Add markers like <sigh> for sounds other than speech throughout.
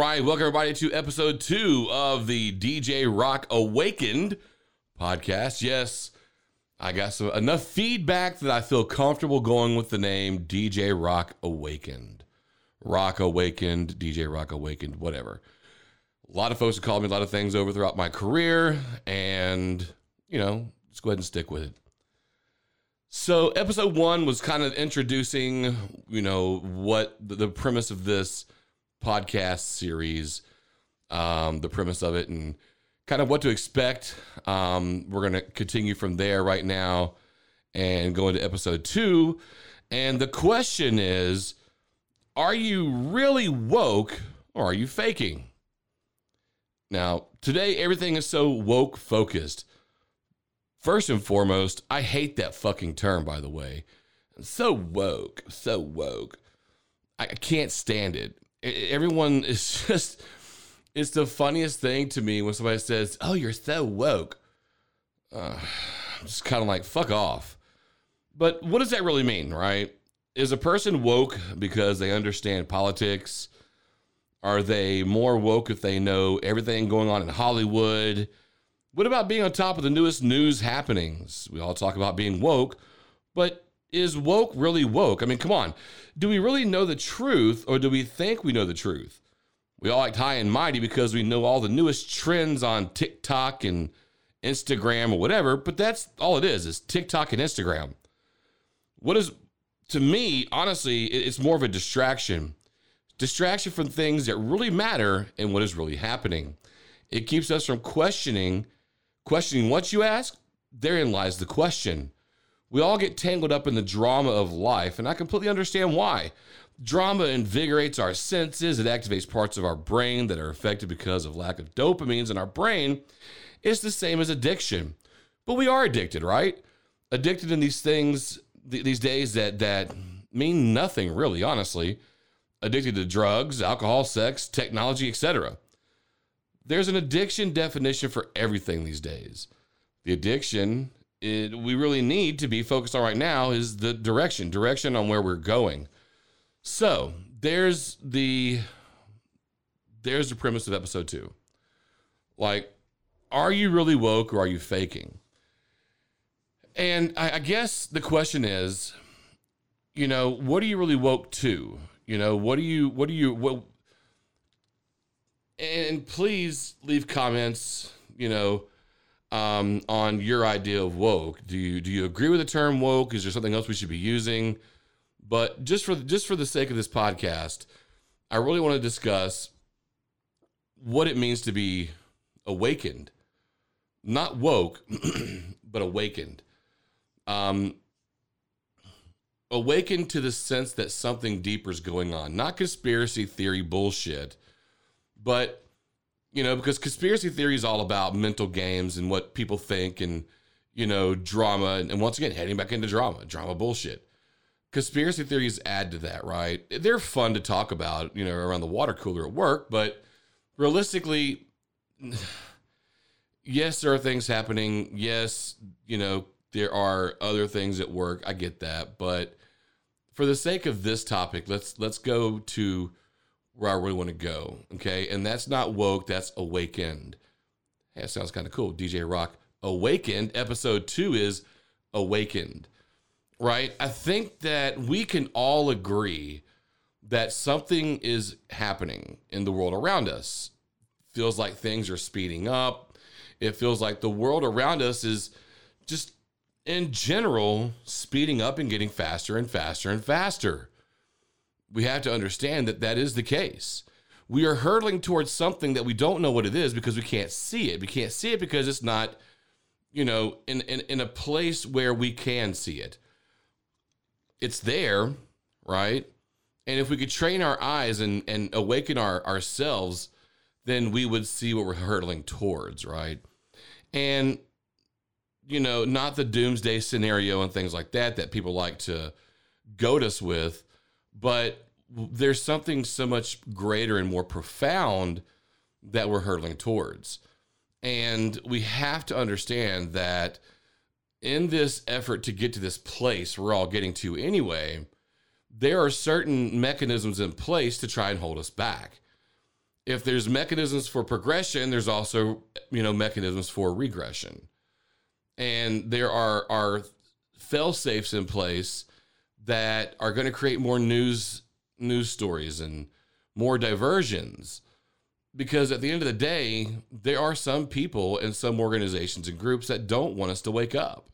Right, welcome everybody to episode two of the DJ Rock Awakened podcast. Yes, I got some enough feedback that I feel comfortable going with the name DJ Rock Awakened. Rock Awakened, DJ Rock Awakened, whatever. A lot of folks have called me a lot of things over throughout my career, and you know, just go ahead and stick with it. So, episode one was kind of introducing, you know, what the premise of this podcast series, um, the premise of it, and kind of what to expect. Um, we're going to continue from there right now and go into episode two. And the question is Are you really woke or are you faking? Now, today, everything is so woke focused. First and foremost, I hate that fucking term, by the way. So woke, so woke. I can't stand it. Everyone is <laughs> just, it's the funniest thing to me when somebody says, Oh, you're so woke. Uh, I'm just kind of like, fuck off. But what does that really mean, right? Is a person woke because they understand politics? Are they more woke if they know everything going on in Hollywood? What about being on top of the newest news happenings? We all talk about being woke, but is woke really woke? I mean, come on. Do we really know the truth or do we think we know the truth? We all act high and mighty because we know all the newest trends on TikTok and Instagram or whatever, but that's all it is, is TikTok and Instagram. What is, to me, honestly, it's more of a distraction. Distraction from things that really matter and what is really happening. It keeps us from questioning Questioning what you ask, therein lies the question. We all get tangled up in the drama of life, and I completely understand why. Drama invigorates our senses, it activates parts of our brain that are affected because of lack of dopamines in our brain. It's the same as addiction. But we are addicted, right? Addicted in these things th- these days that that mean nothing really, honestly. Addicted to drugs, alcohol, sex, technology, etc. There's an addiction definition for everything these days. The addiction it, we really need to be focused on right now is the direction, direction on where we're going. So there's the there's the premise of episode two. Like, are you really woke or are you faking? And I, I guess the question is, you know, what are you really woke to? You know, what do you what do you what and please leave comments, you know, um, on your idea of woke. Do you do you agree with the term woke? Is there something else we should be using? But just for just for the sake of this podcast, I really want to discuss what it means to be awakened, not woke, <clears throat> but awakened. Um, awakened to the sense that something deeper is going on, not conspiracy theory bullshit but you know, because conspiracy theory is all about mental games and what people think and you know drama and, once again heading back into drama, drama bullshit. Conspiracy theories add to that, right? They're fun to talk about, you know, around the water cooler at work, but realistically, <sighs> yes, there are things happening. Yes, you know, there are other things at work. I get that, but for the sake of this topic, let's let's go to where I really want to go. Okay. And that's not woke, that's awakened. Hey, that sounds kind of cool. DJ Rock Awakened. Episode two is Awakened, right? I think that we can all agree that something is happening in the world around us. Feels like things are speeding up. It feels like the world around us is just in general speeding up and getting faster and faster and faster we have to understand that that is the case. We are hurtling towards something that we don't know what it is because we can't see it. We can't see it because it's not, you know, in, in, in a place where we can see it. It's there, right? And if we could train our eyes and, and awaken our ourselves, then we would see what we're hurtling towards, right? And, you know, not the doomsday scenario and things like that that people like to goad us with but there's something so much greater and more profound that we're hurtling towards. And we have to understand that in this effort to get to this place we're all getting to anyway, there are certain mechanisms in place to try and hold us back. if there's mechanisms for progression, there's also you know mechanisms for regression, and there are are fail safes in place that are going to create more news news stories and more diversions. Because at the end of the day there are some people and some organizations and groups that don't want us to wake up.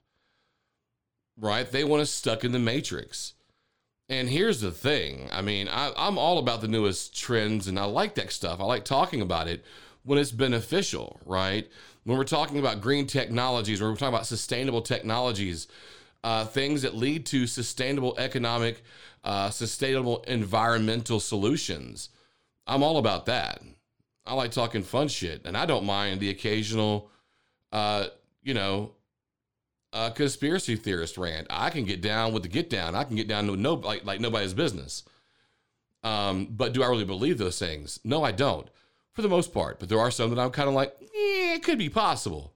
Right? They want us stuck in the matrix. And here's the thing. I mean, I, am all about the newest trends and I like that stuff. I like talking about it when it's beneficial, right? When we're talking about green technologies, when we're talking about sustainable technologies, uh, things that lead to sustainable economic, uh, sustainable environmental solutions. I'm all about that. I like talking fun shit, and I don't mind the occasional, uh, you know, a conspiracy theorist rant. I can get down with the get down. I can get down to no like like nobody's business. Um, but do I really believe those things? No, I don't, for the most part. But there are some that I'm kind of like, eh, it could be possible.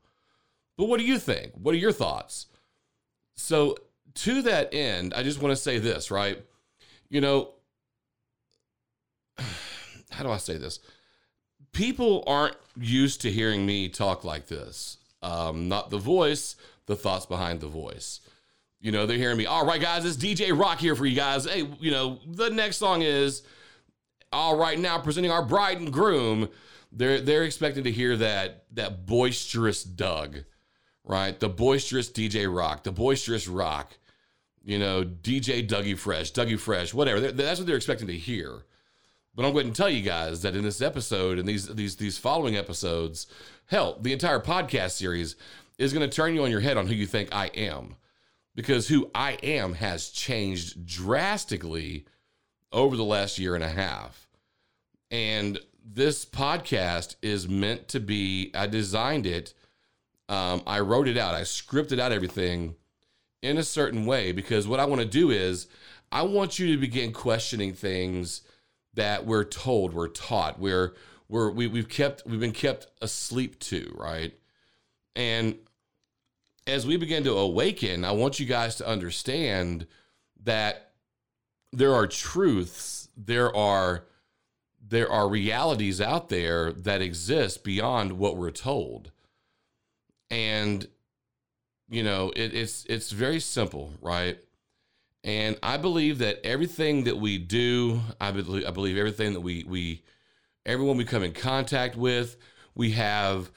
But what do you think? What are your thoughts? So to that end, I just want to say this, right? You know, <sighs> how do I say this? People aren't used to hearing me talk like this. Um, not the voice, the thoughts behind the voice. You know, they're hearing me, all right, guys, it's DJ Rock here for you guys. Hey, you know, the next song is all right now presenting our bride and groom. They're they're expecting to hear that that boisterous Doug, right? The boisterous DJ Rock, the boisterous Rock, you know, DJ Dougie Fresh, Dougie Fresh, whatever. They're, that's what they're expecting to hear. But I'm going to tell you guys that in this episode and these these these following episodes, hell, the entire podcast series, is going to turn you on your head on who you think I am. Because who I am has changed drastically over the last year and a half. And this podcast is meant to be, I designed it, um, I wrote it out, I scripted out everything in a certain way because what I want to do is I want you to begin questioning things that we're told, we're taught, we're, we're, we, we've kept, we've been kept asleep to, right? And as we begin to awaken, I want you guys to understand that there are truths, there are there are realities out there that exist beyond what we're told. And you know, it, it's it's very simple, right? And I believe that everything that we do, I believe, I believe everything that we we everyone we come in contact with, we have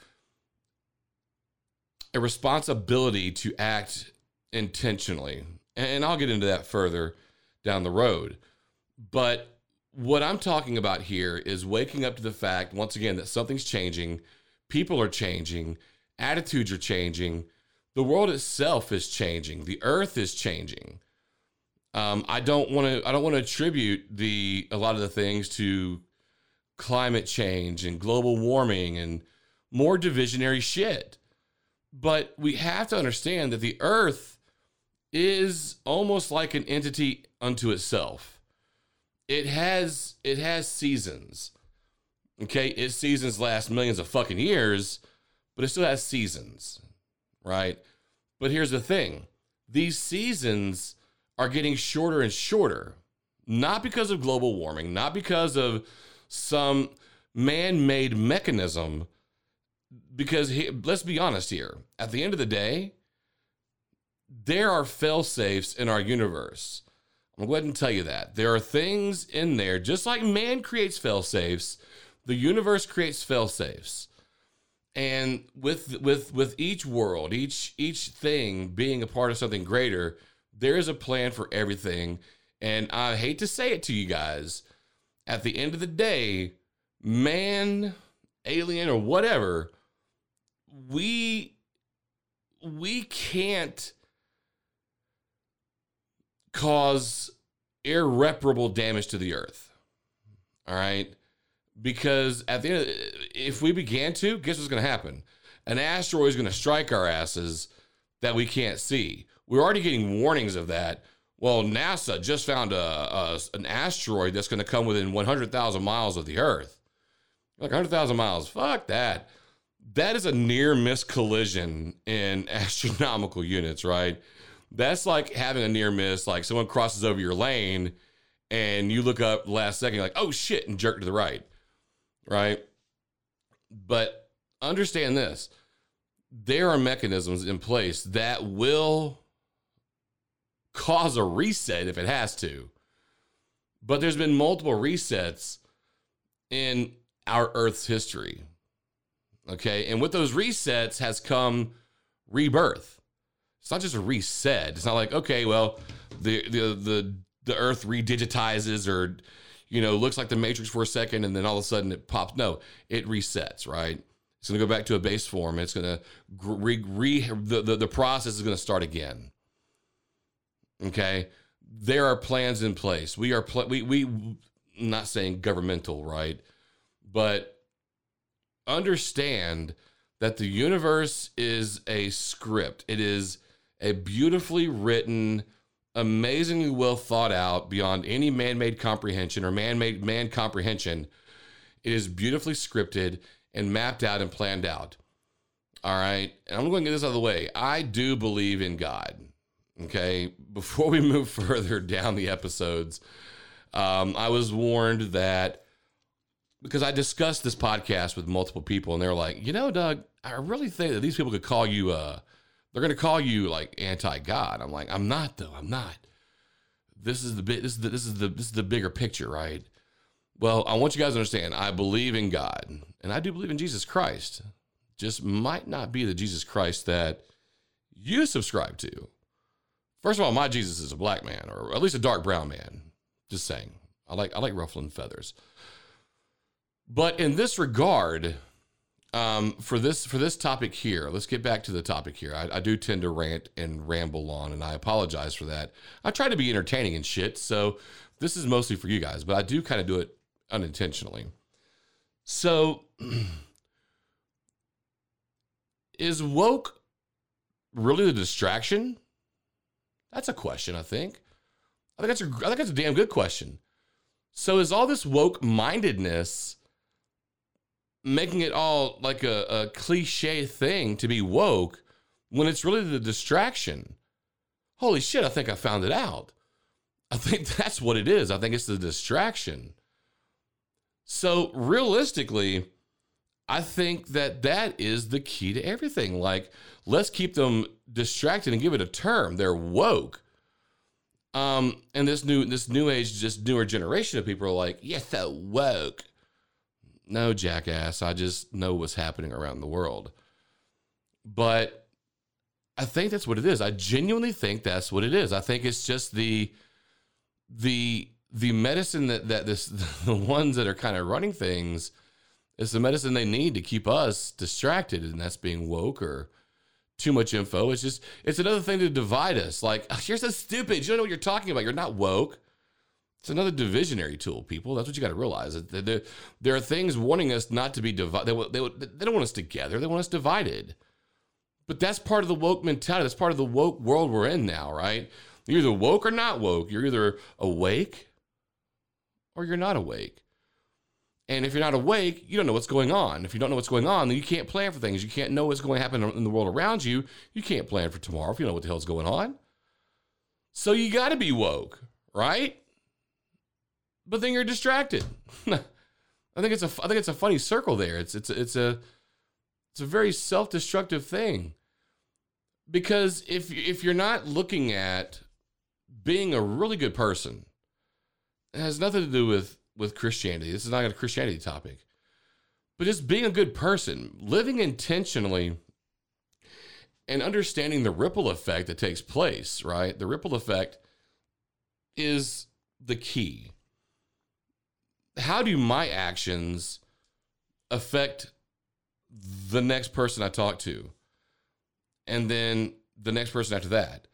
a responsibility to act intentionally. And I'll get into that further down the road. But what I'm talking about here is waking up to the fact, once again, that something's changing, people are changing, attitudes are changing, the world itself is changing, the earth is changing. Um, I don't want to. I don't want to attribute the a lot of the things to climate change and global warming and more divisionary shit. But we have to understand that the earth is almost like an entity unto itself. It has it has seasons. Okay, its seasons last millions of fucking years, but it still has seasons, right? But here's the thing. These seasons are getting shorter and shorter, not because of global warming, not because of some man-made mechanism, because he, let's be honest here. At the end of the day, there are fail safes in our universe. I'm going to go ahead and tell you that. There are things in there, just like man creates fail safes, the universe creates fail safes. And with with with each world, each each thing being a part of something greater, there is a plan for everything. And I hate to say it to you guys, at the end of the day, man, alien or whatever, we we can't cause irreparable damage to the earth. All right? Because at the end, if we began to, guess what's going to happen? An asteroid is going to strike our asses that we can't see. We're already getting warnings of that. Well, NASA just found a, a an asteroid that's going to come within 100,000 miles of the Earth. Like 100,000 miles. Fuck that that is a near miss collision in <laughs> astronomical units, right? That's like having a near miss, like someone crosses over your lane and you look up last second, like, oh shit, and jerk to the right. Right? But understand this there are mechanisms in place that will cause a reset if it has to. But there's been multiple resets in our Earth's history. Okay. And with those resets has come rebirth. It's not just a reset. It's not like, okay, well, the the the the earth redigitizes or you know, looks like the matrix for a second and then all of a sudden it pops. No, it resets, right? It's going to go back to a base form. It's going to re, re the, the, the process is going to start again. Okay. There are plans in place. We are, pl- we, we, not saying governmental, right? But understand that the universe is a script. It is a beautifully written, amazingly well thought out beyond any man-made comprehension or man-made man comprehension. It is beautifully scripted and mapped out and planned out. All right. And I'm going to get this out of the way. I do believe in God. Okay. Before we move <laughs> further down the episodes, um, I was warned that because I discussed this podcast with multiple people and they're like, you know, Doug, I really think that these people could call you, uh, they're going to call you like anti God. I'm like, I'm not though. I'm not. This is the bit. This is the, this is the this is the bigger picture, right? Well, I want you guys to understand. I believe in God, and I do believe in Jesus Christ. Just might not be the Jesus Christ that you subscribe to. First of all, my Jesus is a black man, or at least a dark brown man. Just saying. I like I like ruffling feathers. But in this regard, um, for this for this topic here, let's get back to the topic here. I, I, do tend to rant and ramble on, and I apologize for that. I try to be entertaining and shit, so this is mostly for you guys, but I do kind of do it unintentionally. So, <clears throat> is woke really the distraction? That's a question. I think. I think that's a I think that's a damn good question. So, is all this woke mindedness? Making it all like a, a cliche thing to be woke when it's really the distraction. Holy shit, I think I found it out. I think <laughs> that's what it is. I think it's the distraction. So, realistically, I think that that is the key to everything. Like, let's keep them distracted and give it a term. They're woke. Um, and this new this new age, just newer generation of people are like, yes, so woke. No, jackass. I just know what's happening around the world. But I think that's what it is. I genuinely think that's what it is. I think it's just the the the medicine that that this <laughs> the ones that are kind of running things is the medicine they need to keep us distracted, and that's being woke or too much info. It's just it's another thing to divide us. Like <laughs> you're so stupid. You don't know what you're talking about. You're not woke. It's another divisionary tool, people. That's what you got to realize. There, are things wanting us not to be divided. They don't want us together. They want us divided. But that's part of the woke mentality. That's part of the woke world we're in now, right? You're either woke or not woke. You're either awake or you're not awake. And if you're not awake, you don't know what's going on. If you don't know what's going on, then you can't plan for things. You can't know what's going to happen in the world around you. You can't plan for tomorrow if you know what the hell's going on. So you got to be woke, right? But then you're distracted. <laughs> I think it's a I think it's a funny circle there. It's it's it's a it's a very self-destructive thing. Because if if you're not looking at being a really good person, it has nothing to do with with Christianity. This is not a Christianity topic. But just being a good person, living intentionally and understanding the ripple effect that takes place, right? The ripple effect is the key how do my actions affect the next person I talk to? And then the next person after that.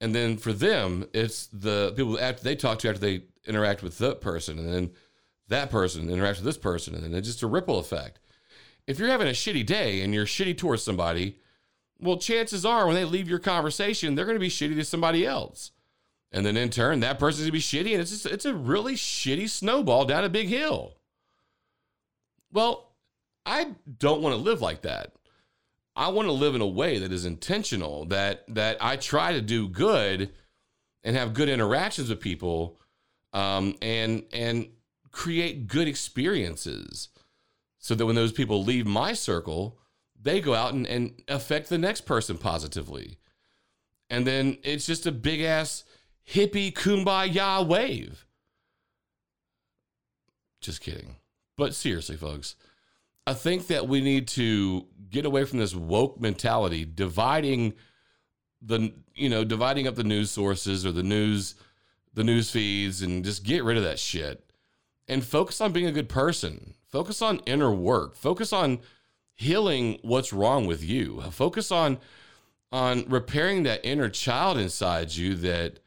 And then for them, it's the people after they talk to after they interact with that person, and then that person interacts with this person, and then it's just a ripple effect. If you're having a shitty day and you're shitty towards somebody, well, chances are when they leave your conversation, they're going to be shitty to somebody else. And then in turn, that person's gonna be shitty, and it's just it's a really shitty snowball down a big hill. Well, I don't want to live like that. I want to live in a way that is intentional, that that I try to do good and have good interactions with people, um, and and create good experiences. so that when those people leave my circle, they go out and, and affect the next person positively. And then it's just a big ass hippie kumbaya wave. Just kidding. But seriously, folks, I think that we need to get away from this woke mentality, dividing the you know dividing up the news sources or the news the news feeds, and just get rid of that shit and focus on being a good person. Focus on inner work. Focus on healing what's wrong with you. Focus on on repairing that inner child inside you that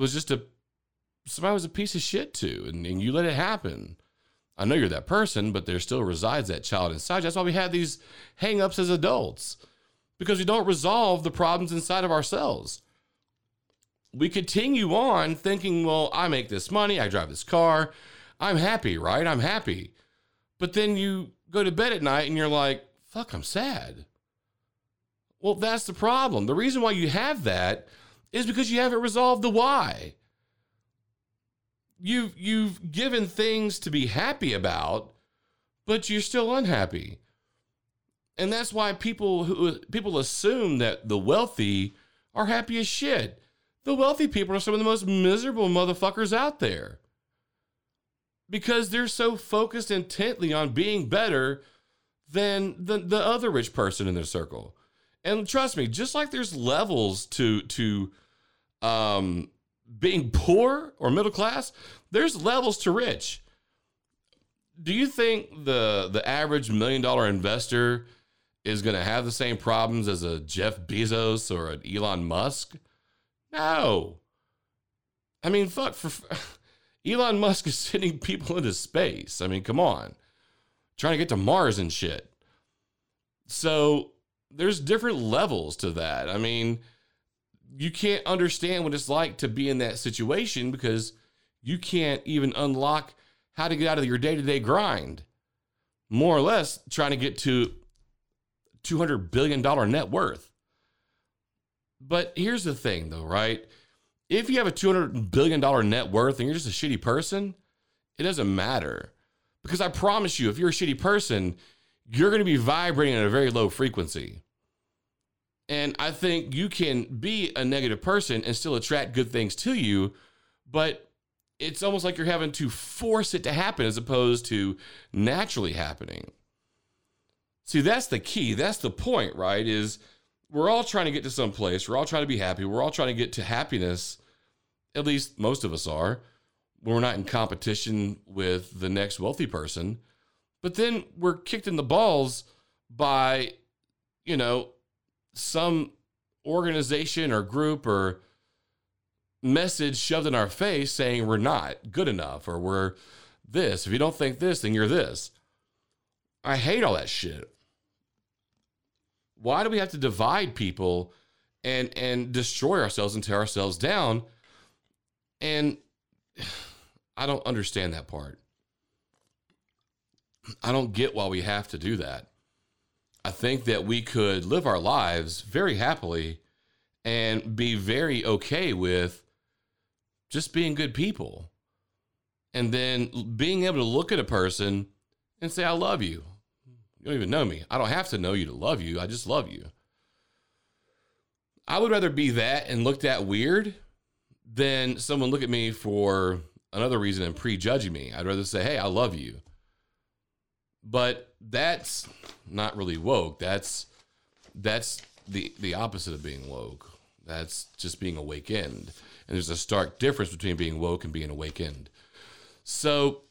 was just a somebody was a piece of shit to, and, and you let it happen. I know you're that person, but there still resides that child inside. you. That's why we have these hangups as adults because we don't resolve the problems inside of ourselves. We continue on thinking, well, I make this money, I drive this car, I'm happy, right? I'm happy. But then you go to bed at night and you're like, fuck, I'm sad. Well, that's the problem. The reason why you have that is because you haven't resolved the why you've you've given things to be happy about, but you're still unhappy. And that's why people who people assume that the wealthy are happy as shit. The wealthy people are some of the most miserable motherfuckers out there. Because they're so focused intently on being better than the, the other rich person in their circle. And trust me, just like there's levels to to um being poor or middle class, there's levels to rich. Do you think the the average million dollar investor is going to have the same problems as a Jeff Bezos or an Elon Musk? No. I mean, fuck for <laughs> Elon Musk is sending people into space. I mean, come on. Trying to get to Mars and shit. So, there's different levels to that. I mean, you can't understand what it's like to be in that situation because you can't even unlock how to get out of your day to day grind. More or less trying to get to $200 billion net worth. But here's the thing, though, right? If you have a $200 billion net worth and you're just a shitty person, it doesn't matter. Because I promise you, if you're a shitty person, you're going to be vibrating at a very low frequency. And I think you can be a negative person and still attract good things to you, but it's almost like you're having to force it to happen as opposed to naturally happening. See, that's the key. That's the point, right? Is we're all trying to get to some place. We're all trying to be happy. We're all trying to get to happiness. At least most of us are. We're not in competition with the next wealthy person. But then we're kicked in the balls by, you know, some organization or group or message shoved in our face saying we're not good enough or we're this. If you don't think this, then you're this. I hate all that shit. Why do we have to divide people and and destroy ourselves and tear ourselves down? And <sighs> I don't understand that part. I don't get why we have to do that. I think that we could live our lives very happily and be very okay with just being good people. And then being able to look at a person and say, I love you. You don't even know me. I don't have to know you to love you. I just love you. I would rather be that and looked at weird than someone look at me for another reason and prejudging me. I'd rather say, hey, I love you. But that's not really woke. That's that's the the opposite of being woke. That's just being awakened. And there's a stark difference between being woke and being awakened. So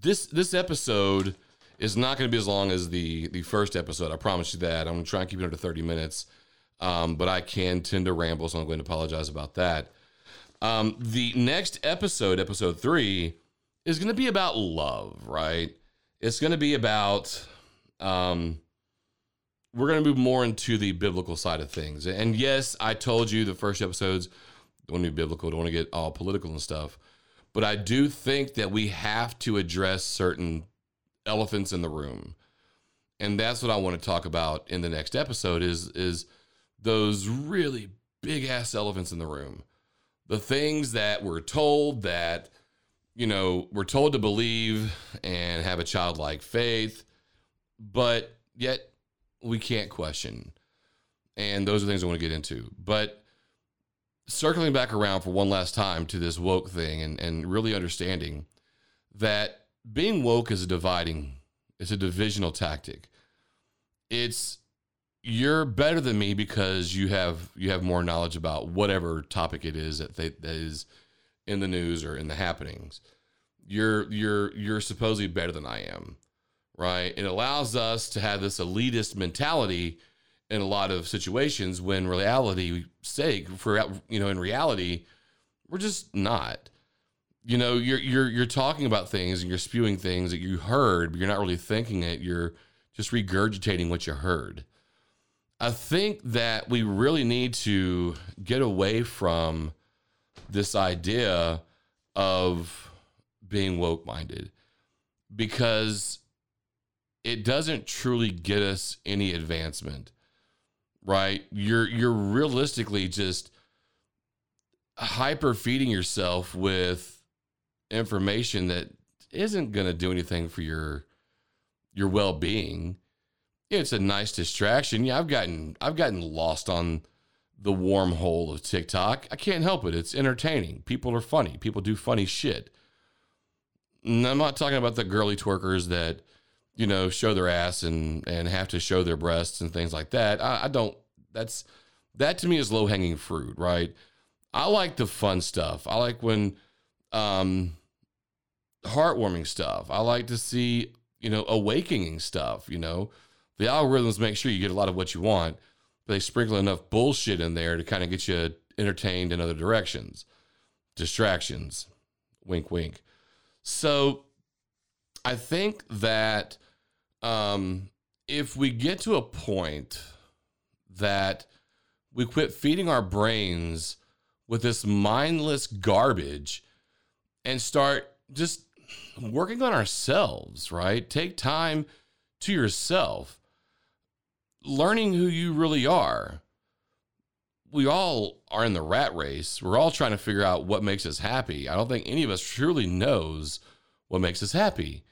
this this episode is not going to be as long as the the first episode. I promise you that. I'm going to try and keep it under 30 minutes. Um, but I can tend to ramble, so I'm going to apologize about that. Um, the next episode, episode three, is going to be about love, right? It's going to be about, um, we're going to move more into the biblical side of things. And yes, I told you the first episodes don't want to be biblical, don't want to get all political and stuff. But I do think that we have to address certain elephants in the room. And that's what I want to talk about in the next episode is is those really big ass elephants in the room. The things that we're told that you know, we're told to believe and have a childlike faith, but yet we can't question. And those are things I want to get into. But circling back around for one last time to this woke thing and, and really understanding that being woke is a dividing, it's a divisional tactic. It's you're better than me because you have you have more knowledge about whatever topic it is that they, that is in the news or in the happenings. You're you're you're supposedly better than I am, right? It allows us to have this elitist mentality in a lot of situations when reality sake for you know in reality we're just not you know you're you're you're talking about things and you're spewing things that you heard but you're not really thinking it you're just regurgitating what you heard i think that we really need to get away from this idea of being woke minded because it doesn't truly get us any advancement right? You're you're realistically just hyper feeding yourself with information that isn't going to do anything for your your well-being. It's a nice distraction. Yeah, I've gotten I've gotten lost on the wormhole of TikTok. I can't help it. It's entertaining. People are funny. People do funny shit. And I'm not talking about the girly twerkers that you know, show their ass and and have to show their breasts and things like that. I, I don't. That's that to me is low hanging fruit, right? I like the fun stuff. I like when um heartwarming stuff. I like to see, you know, awakening stuff, you know. The algorithms make sure you get a lot of what you want, but they sprinkle enough bullshit in there to kind of get you entertained in other directions. Distractions. Wink wink. So I think that um, if we get to a point that we quit feeding our brains with this mindless garbage and start just working on ourselves, right? Take time to yourself, learning who you really are. We all are in the rat race. We're all trying to figure out what makes us happy. I don't think any of us truly knows what makes us happy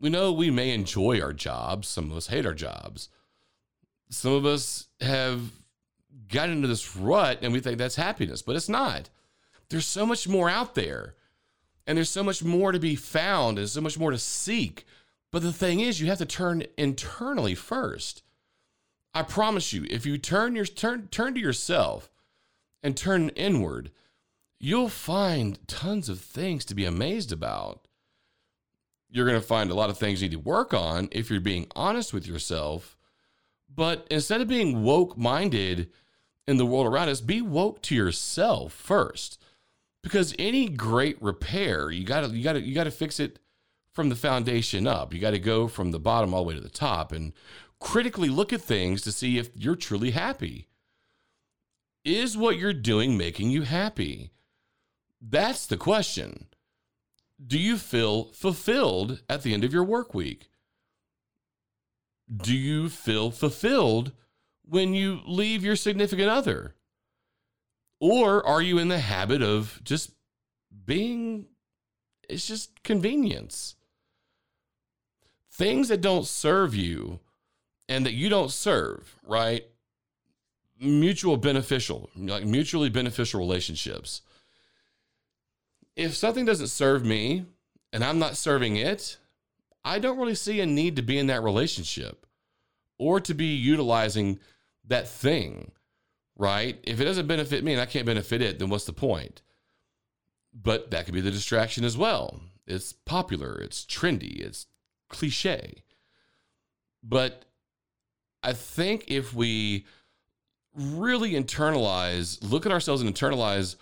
we know we may enjoy our jobs. Some of us hate our jobs. Some of us have gotten into this rut and we think that's happiness, but it's not. There's so much more out there. And there's so much more to be found and so much more to seek. But the thing is, you have to turn internally first. I promise you, if you turn your turn turn to yourself and turn inward, you'll find tons of things to be amazed about you're going to find a lot of things you need to work on if you're being honest with yourself. But instead of being woke minded in the world around us, be woke to yourself first. Because any great repair, you got to you got to you got to fix it from the foundation up. You got to go from the bottom all the way to the top and critically look at things to see if you're truly happy. Is what you're doing making you happy? That's the question do you feel fulfilled at the end of your work week? Do you feel fulfilled when you leave your significant other? Or are you in the habit of just being, it's just convenience? Things that don't serve you and that you don't serve, right? Mutual beneficial, like mutually beneficial relationships if something doesn't serve me and I'm not serving it, I don't really see a need to be in that relationship or to be utilizing that thing, right? If it doesn't benefit me and I can't benefit it, then what's the point? But that could be the distraction as well. It's popular, it's trendy, it's cliche. But I think if we really internalize, look at ourselves and internalize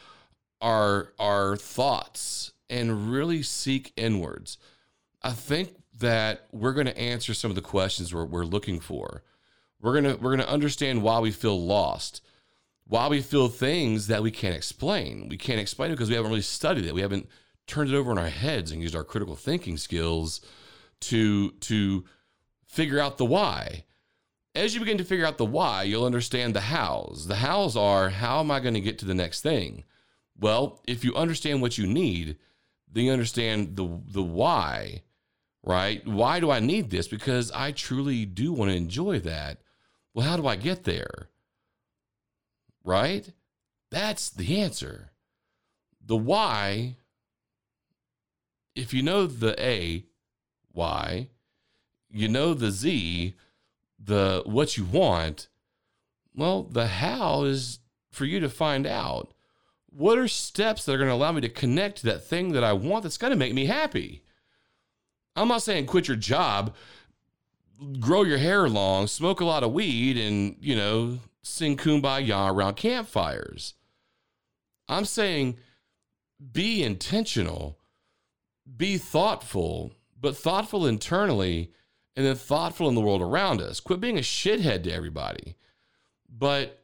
our our thoughts and really seek inwards. I think that we're going to answer some of the questions we're, we're looking for. We're going to we're going to understand why we feel lost, why we feel things that we can't explain. We can't explain it because we haven't really studied it. We haven't turned it over in our heads and used our critical thinking skills to to figure out the why. As you begin to figure out the why, you'll understand the hows. The hows are how am I going to get to the next thing? Well, if you understand what you need, then you understand the the why, right? Why do I need this? Because I truly do want to enjoy that. Well, how do I get there? Right? That's the answer. The why, if you know the A, why, you know the Z, the what you want, well, the how is for you to find out. What are steps that are going to allow me to connect to that thing that I want that's going to make me happy? I'm not saying quit your job, grow your hair long, smoke a lot of weed, and, you know, sing kumbaya around campfires. I'm saying be intentional, be thoughtful, but thoughtful internally and then thoughtful in the world around us. Quit being a shithead to everybody. But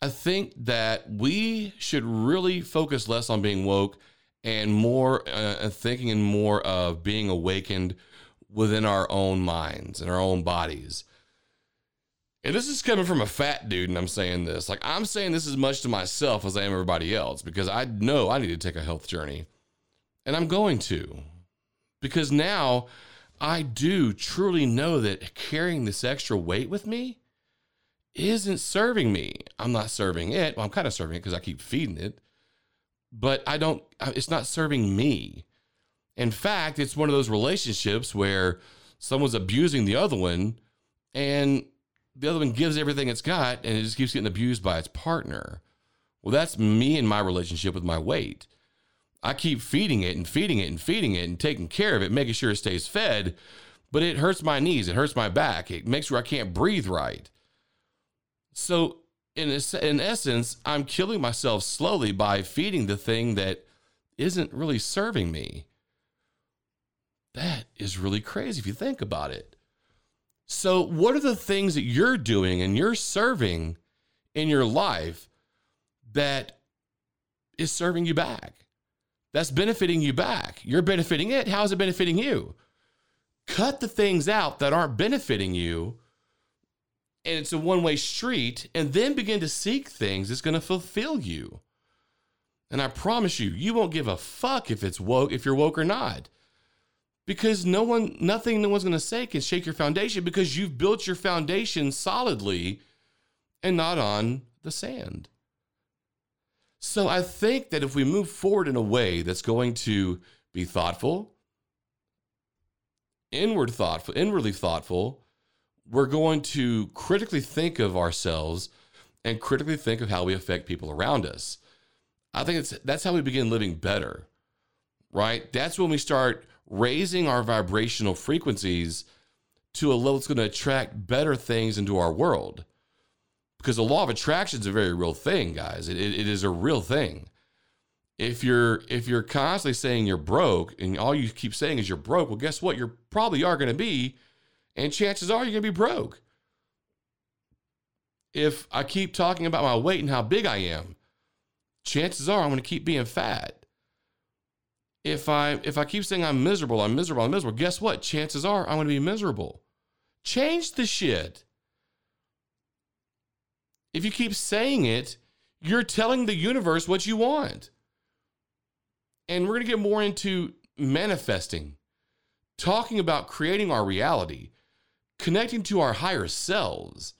I think that we should really focus less on being woke and more uh, thinking and more of being awakened within our own minds and our own bodies. And this is coming from a fat dude, and I'm saying this. Like, I'm saying this as much to myself as I am everybody else because I know I need to take a health journey. And I'm going to. Because now I do truly know that carrying this extra weight with me isn't serving me. I'm not serving it. Well, I'm kind of serving it because I keep feeding it, but I don't, uh, it's not serving me. In fact, it's one of those relationships where someone's abusing the other one and the other one gives everything it's got and it just keeps getting abused by its partner. Well, that's me and my relationship with my weight. I keep feeding it and feeding it and feeding it and taking care of it, making sure it stays fed, but it hurts my knees, it hurts my back, it makes sure I can't breathe right. So, in, in essence, I'm killing myself slowly by feeding the thing that isn't really serving me. That is really crazy if you think about it. So, what are the things that you're doing and you're serving in your life that is serving you back? That's benefiting you back. You're benefiting it. How is it benefiting you? Cut the things out that aren't benefiting you, and it's a one way street, and then begin to seek things that's going to fulfill you. And I promise you, you won't give a fuck if it's woke, if you're woke or not because no one, nothing no one's to say can shake your foundation because you've built your foundation solidly and not on the sand. So I think that if we move forward in a way that's going to be thoughtful, inward thoughtful, inwardly thoughtful, we're going to critically think of ourselves and critically think of how we affect people around us. I think it's that's how we begin living better. Right? That's when we start raising our vibrational frequencies to a level that's going to attract better things into our world. Because the law of attraction is a very real thing, guys. It, it, it is a real thing. If you're if you're constantly saying you're broke and all you keep saying is you're broke, well, guess what? You probably are going to be, and chances are you're going to be broke. If I keep talking about my weight and how big I am, chances are I'm going to keep being fat if I if I keep saying I'm miserable, I'm miserable, I'm miserable, guess what? Chances are I'm going to be miserable. Change the shit. If you keep saying it, you're telling the universe what you want. And we're going to get more into manifesting, talking about creating our reality, connecting to our higher selves.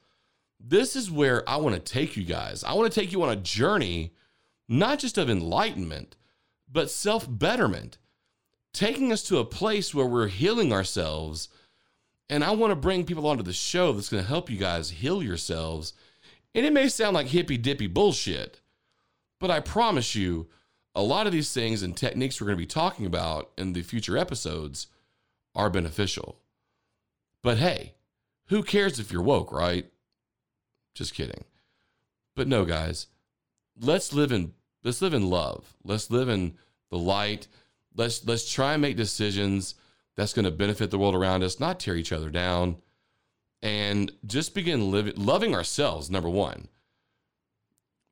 This is where I want to take you guys. I want to take you on a journey, not just of enlightenment, but self betterment, taking us to a place where we're healing ourselves. And I want to bring people onto the show that's going to help you guys heal yourselves. And it may sound like hippy dippy bullshit, but I promise you, a lot of these things and techniques we're going to be talking about in the future episodes are beneficial. But hey, who cares if you're woke, right? Just kidding. But no, guys, let's live in let's live in love. Let's live in the light. Let's let's try and make decisions that's going to benefit the world around us, not tear each other down, and just begin living loving ourselves. Number one,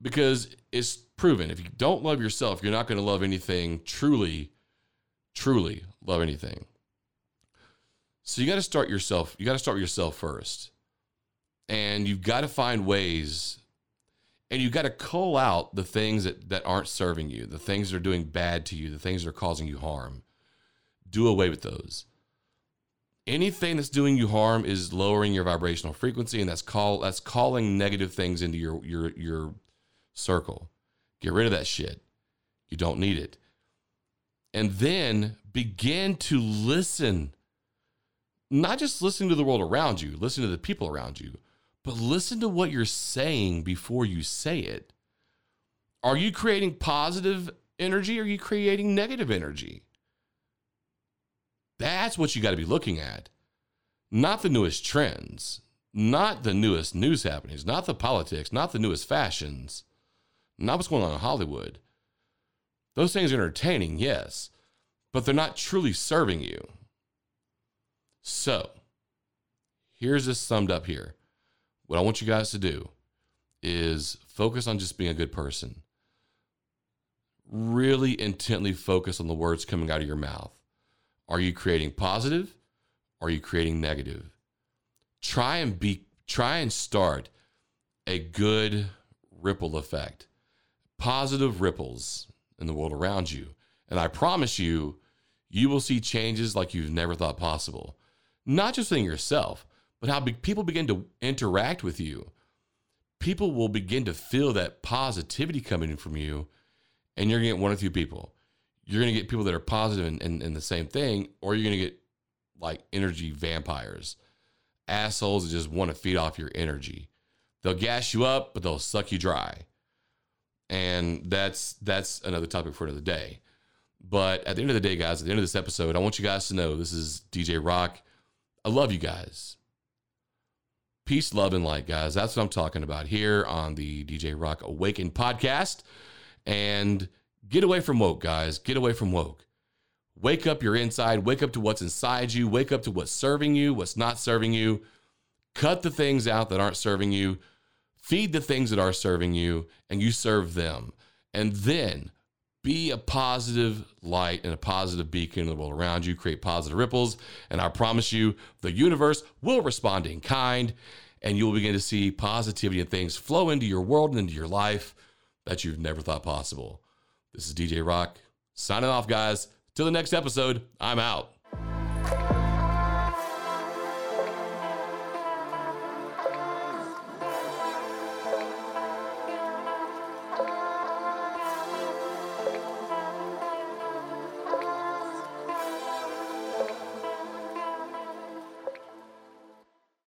because it's proven if you don't love yourself, you're not going to love anything truly, truly love anything. So you got to start yourself. You got to start with yourself first, and you've got to find ways And you've got to cull out the things that, that aren't serving you, the things that are doing bad to you, the things that are causing you harm. Do away with those. Anything that's doing you harm is lowering your vibrational frequency, and that's call that's calling negative things into your your your circle. Get rid of that shit. You don't need it. And then begin to listen. Not just listen to the world around you, listen to the people around you, but listen to what you're saying before you say it. Are you creating positive energy? Are you creating negative energy? That's what you got to be looking at. Not the newest trends, not the newest news happenings, not the politics, not the newest fashions, not what's going on in Hollywood. Those things are entertaining, yes, but they're not truly serving you. So, here's this summed up here. What I want you guys to do is focus on just being a good person. Really intently focus on the words coming out of your mouth. Are you creating positive? Are you creating negative? Try and be try and start a good ripple effect. Positive ripples in the world around you. And I promise you, you will see changes like you've never thought possible. Not just in yourself, but how people begin to interact with you. People will begin to feel that positivity coming from you, and you're going to get one or two people. You're going to get people that are positive and, and, and the same thing, or you're going to get like energy vampires, assholes that just want to feed off your energy. They'll gas you up, but they'll suck you dry. And that's that's another topic for another day. But at the end of the day, guys, at the end of this episode, I want you guys to know this is DJ Rock. I love you guys. Peace, love, and light, guys. That's what I'm talking about here on the DJ Rock Awakened podcast. And get away from woke, guys. Get away from woke. Wake up your inside. Wake up to what's inside you. Wake up to what's serving you, what's not serving you. Cut the things out that aren't serving you. Feed the things that are serving you, and you serve them. And then be a positive light and a positive beacon in the world around you, create positive ripples. And I promise you, the universe will respond in kind, and you will begin to see positivity and things flow into your world and into your life that you've never thought possible. This is DJ Rock signing off, guys. Till the next episode, I'm out.